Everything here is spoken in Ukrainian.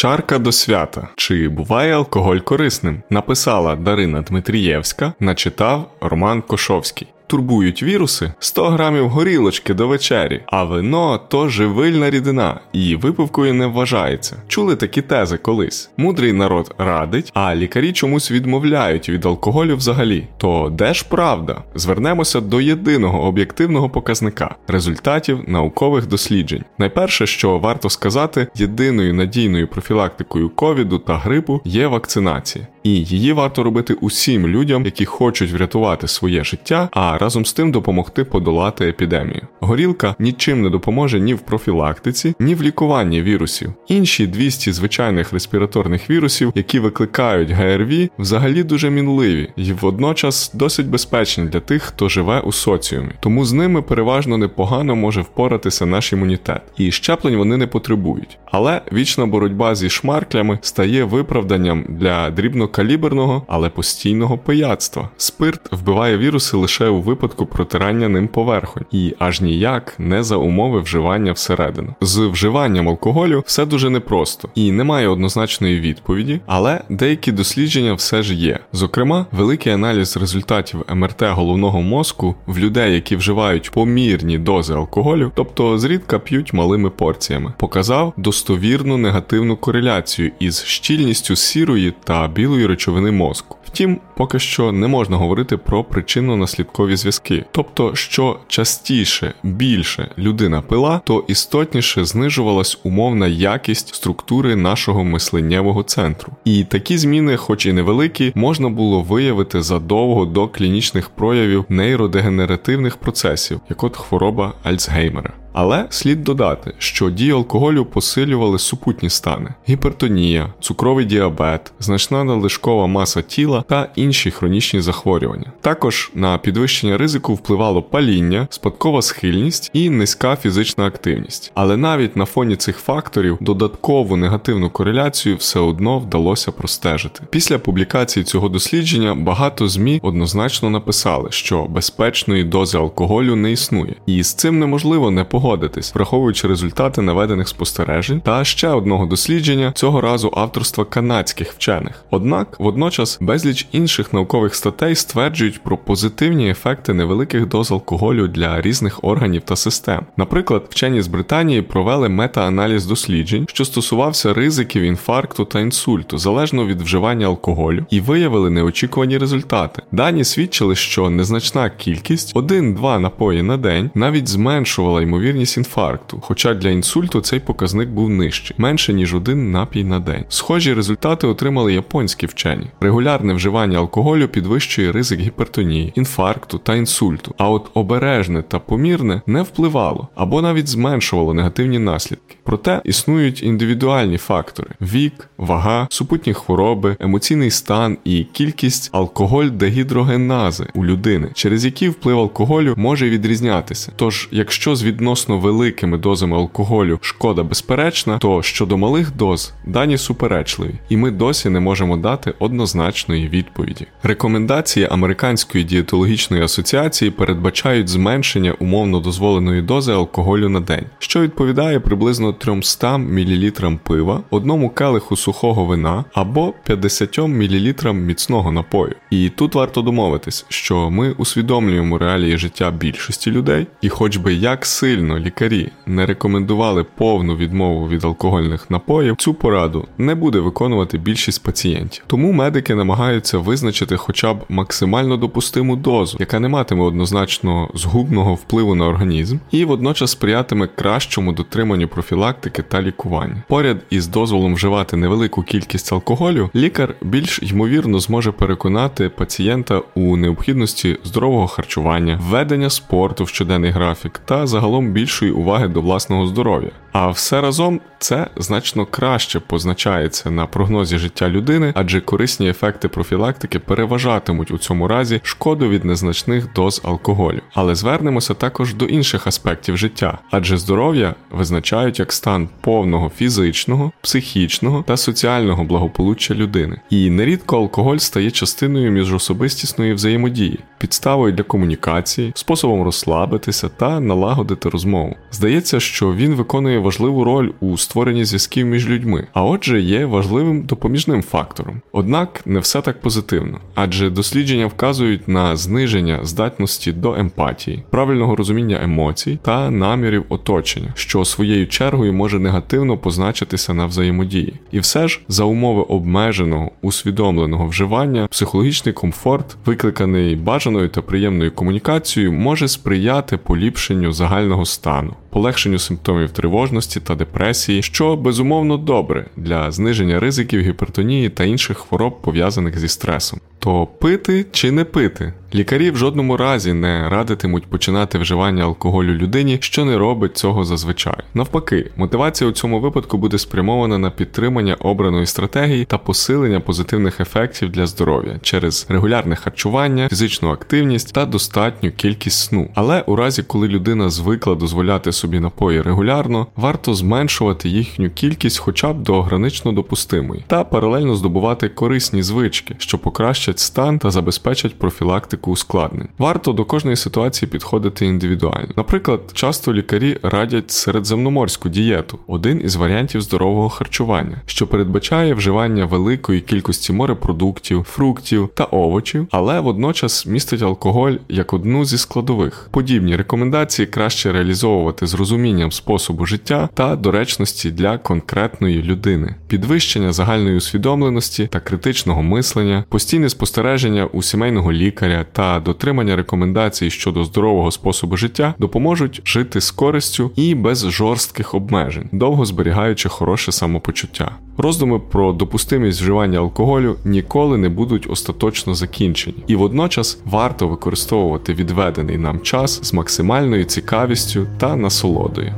Чарка до свята. Чи буває алкоголь корисним? Написала Дарина Дмитрієвська, начитав Роман Кошовський турбують віруси 100 грамів горілочки до вечері, а вино то живильна рідина і випивкою не вважається. Чули такі тези колись. Мудрий народ радить, а лікарі чомусь відмовляють від алкоголю взагалі. То де ж правда? Звернемося до єдиного об'єктивного показника результатів наукових досліджень. Найперше, що варто сказати, єдиною надійною профілактикою ковіду та грипу є вакцинація. І її варто робити усім людям, які хочуть врятувати своє життя, а разом з тим допомогти подолати епідемію. Горілка нічим не допоможе ні в профілактиці, ні в лікуванні вірусів. Інші 200 звичайних респіраторних вірусів, які викликають ГРВІ, взагалі дуже мінливі і водночас досить безпечні для тих, хто живе у соціумі. Тому з ними переважно непогано може впоратися наш імунітет, і щеплень вони не потребують. Але вічна боротьба зі шмарклями стає виправданням для дрібнокаліберного, але постійного пияцтва. Спирт вбиває віруси лише у випадку протирання ним поверхонь, і аж ніяк не за умови вживання всередину. З вживанням алкоголю все дуже непросто і немає однозначної відповіді, але деякі дослідження все ж є. Зокрема, великий аналіз результатів МРТ головного мозку в людей, які вживають помірні дози алкоголю, тобто зрідка п'ють малими порціями, показав достовірну негативну кореляцію із щільністю сірої та білої речовини мозку. Втім, поки що не можна говорити про причинно-наслідкові зв'язки. Тобто, що частіше, більше людина пила, то істотніше знижувалась умовна якість структури нашого мисленнєвого центру. І такі зміни, хоч і невеликі, можна було виявити задовго до клінічних проявів нейродегенеративних процесів, як от хвороба Альцгеймера. Але слід додати, що дії алкоголю посилювали супутні стани: гіпертонія, цукровий діабет, значна надлишкова маса тіла та інші хронічні захворювання. Також на підвищення ризику впливало паління, спадкова схильність і низька фізична активність. Але навіть на фоні цих факторів додаткову негативну кореляцію все одно вдалося простежити. Після публікації цього дослідження багато ЗМІ однозначно написали, що безпечної дози алкоголю не існує, і з цим неможливо не погодитись, враховуючи результати наведених спостережень та ще одного дослідження цього разу авторства канадських вчених. Однак водночас безліч інших наукових статей стверджують про позитивні ефекти невеликих доз алкоголю для різних органів та систем. Наприклад, вчені з Британії провели мета-аналіз досліджень, що стосувався ризиків інфаркту та інсульту залежно від вживання алкоголю, і виявили неочікувані результати. Дані свідчили, що незначна кількість 1-2 напої на день навіть зменшувала ймовірність інфаркту, хоча для інсульту цей показник був нижчий, менше ніж один напій на день. Схожі результати отримали японські вчені. Регулярне вживання алкоголю підвищує ризик гіпертонії, інфаркту та інсульту, а от обережне та помірне не впливало або навіть зменшувало негативні наслідки. Проте існують індивідуальні фактори: вік, вага, супутні хвороби, емоційний стан і кількість алкоголь-дегідрогенази у людини, через які вплив алкоголю може відрізнятися. Тож, якщо з відносно великими дозами алкоголю шкода безперечна, то щодо малих доз дані суперечливі, і ми досі не можемо дати однозначної відповіді. Рекомендації Американської дієтологічної асоціації передбачають зменшення умовно дозволеної дози алкоголю на день, що відповідає приблизно 300 мл пива, одному келиху сухого вина або 50 мл міцного напою. І тут варто домовитись, що ми усвідомлюємо реалії життя більшості людей, і хоч би як сильно лікарі не рекомендували повну відмову від алкогольних напоїв, цю пораду не буде виконувати більшість пацієнтів. Тому медики намагаються визначити хоча б максимально допустиму дозу, яка не матиме однозначно згубного впливу на організм, і водночас сприятиме кращому дотриманню профілактики та лікування. Поряд із дозволом вживати невелику кількість алкоголю, лікар більш ймовірно зможе переконати пацієнта у необхідності здорового харчування, введення спорту в щоденний графік та загалом більшої уваги до власного здоров'я. А все разом це значно краще позначається на прогнозі життя людини, адже корисні ефекти профілактики переважатимуть у цьому разі шкоду від незначних доз алкоголю. Але звернемося також до інших аспектів життя, адже здоров'я визначають як стан повного фізичного, психічного та соціального благополуччя людини. І нерідко алкоголь стає частиною міжособистісної взаємодії, підставою для комунікації, способом розслабитися та налагодити розмову. Здається, що він виконує важливу роль у створенні зв'язків між людьми, а отже, є важливим допоміжним фактором. Однак не все так позитивно, адже дослідження вказують на зниження здатності до емпатії, правильного розуміння емоцій та намірів оточення, що своєю чергою може негативно позначитися на взаємодії. І все ж за умови обмеженого усвідомленого вживання, психологічний комфорт, викликаний бажаною та приємною комунікацією, може сприяти поліпшенню загального стану полегшенню симптомів тривожності та депресії, що безумовно добре для зниження ризиків гіпертонії та інших хвороб пов'язаних зі стресом. То пити чи не пити? Лікарі в жодному разі не радитимуть починати вживання алкоголю людині, що не робить цього зазвичай. Навпаки, мотивація у цьому випадку буде спрямована на підтримання обраної стратегії та посилення позитивних ефектів для здоров'я через регулярне харчування, фізичну активність та достатню кількість сну. Але у разі, коли людина звикла дозволяти собі напої регулярно, варто зменшувати їхню кількість хоча б до гранично допустимої, та паралельно здобувати корисні звички, що покращать стан та забезпечать профілактику ускладнень. Варто до кожної ситуації підходити індивідуально. Наприклад, часто лікарі радять середземноморську дієту, один із варіантів здорового харчування, що передбачає вживання великої кількості морепродуктів, фруктів та овочів, але водночас містить алкоголь як одну зі складових. Подібні рекомендації краще реалізовувати з розумінням способу життя та доречності для конкретної людини, підвищення загальної усвідомленості та критичного мислення, постійне спостереження у сімейного лікаря та дотримання рекомендацій щодо здорового способу життя допоможуть жити з користю і без жорстких обмежень, довго зберігаючи хороше самопочуття. Роздуми про допустимість вживання алкоголю ніколи не будуть остаточно закінчені, і водночас варто використовувати відведений нам час з максимальною цікавістю та насолодою.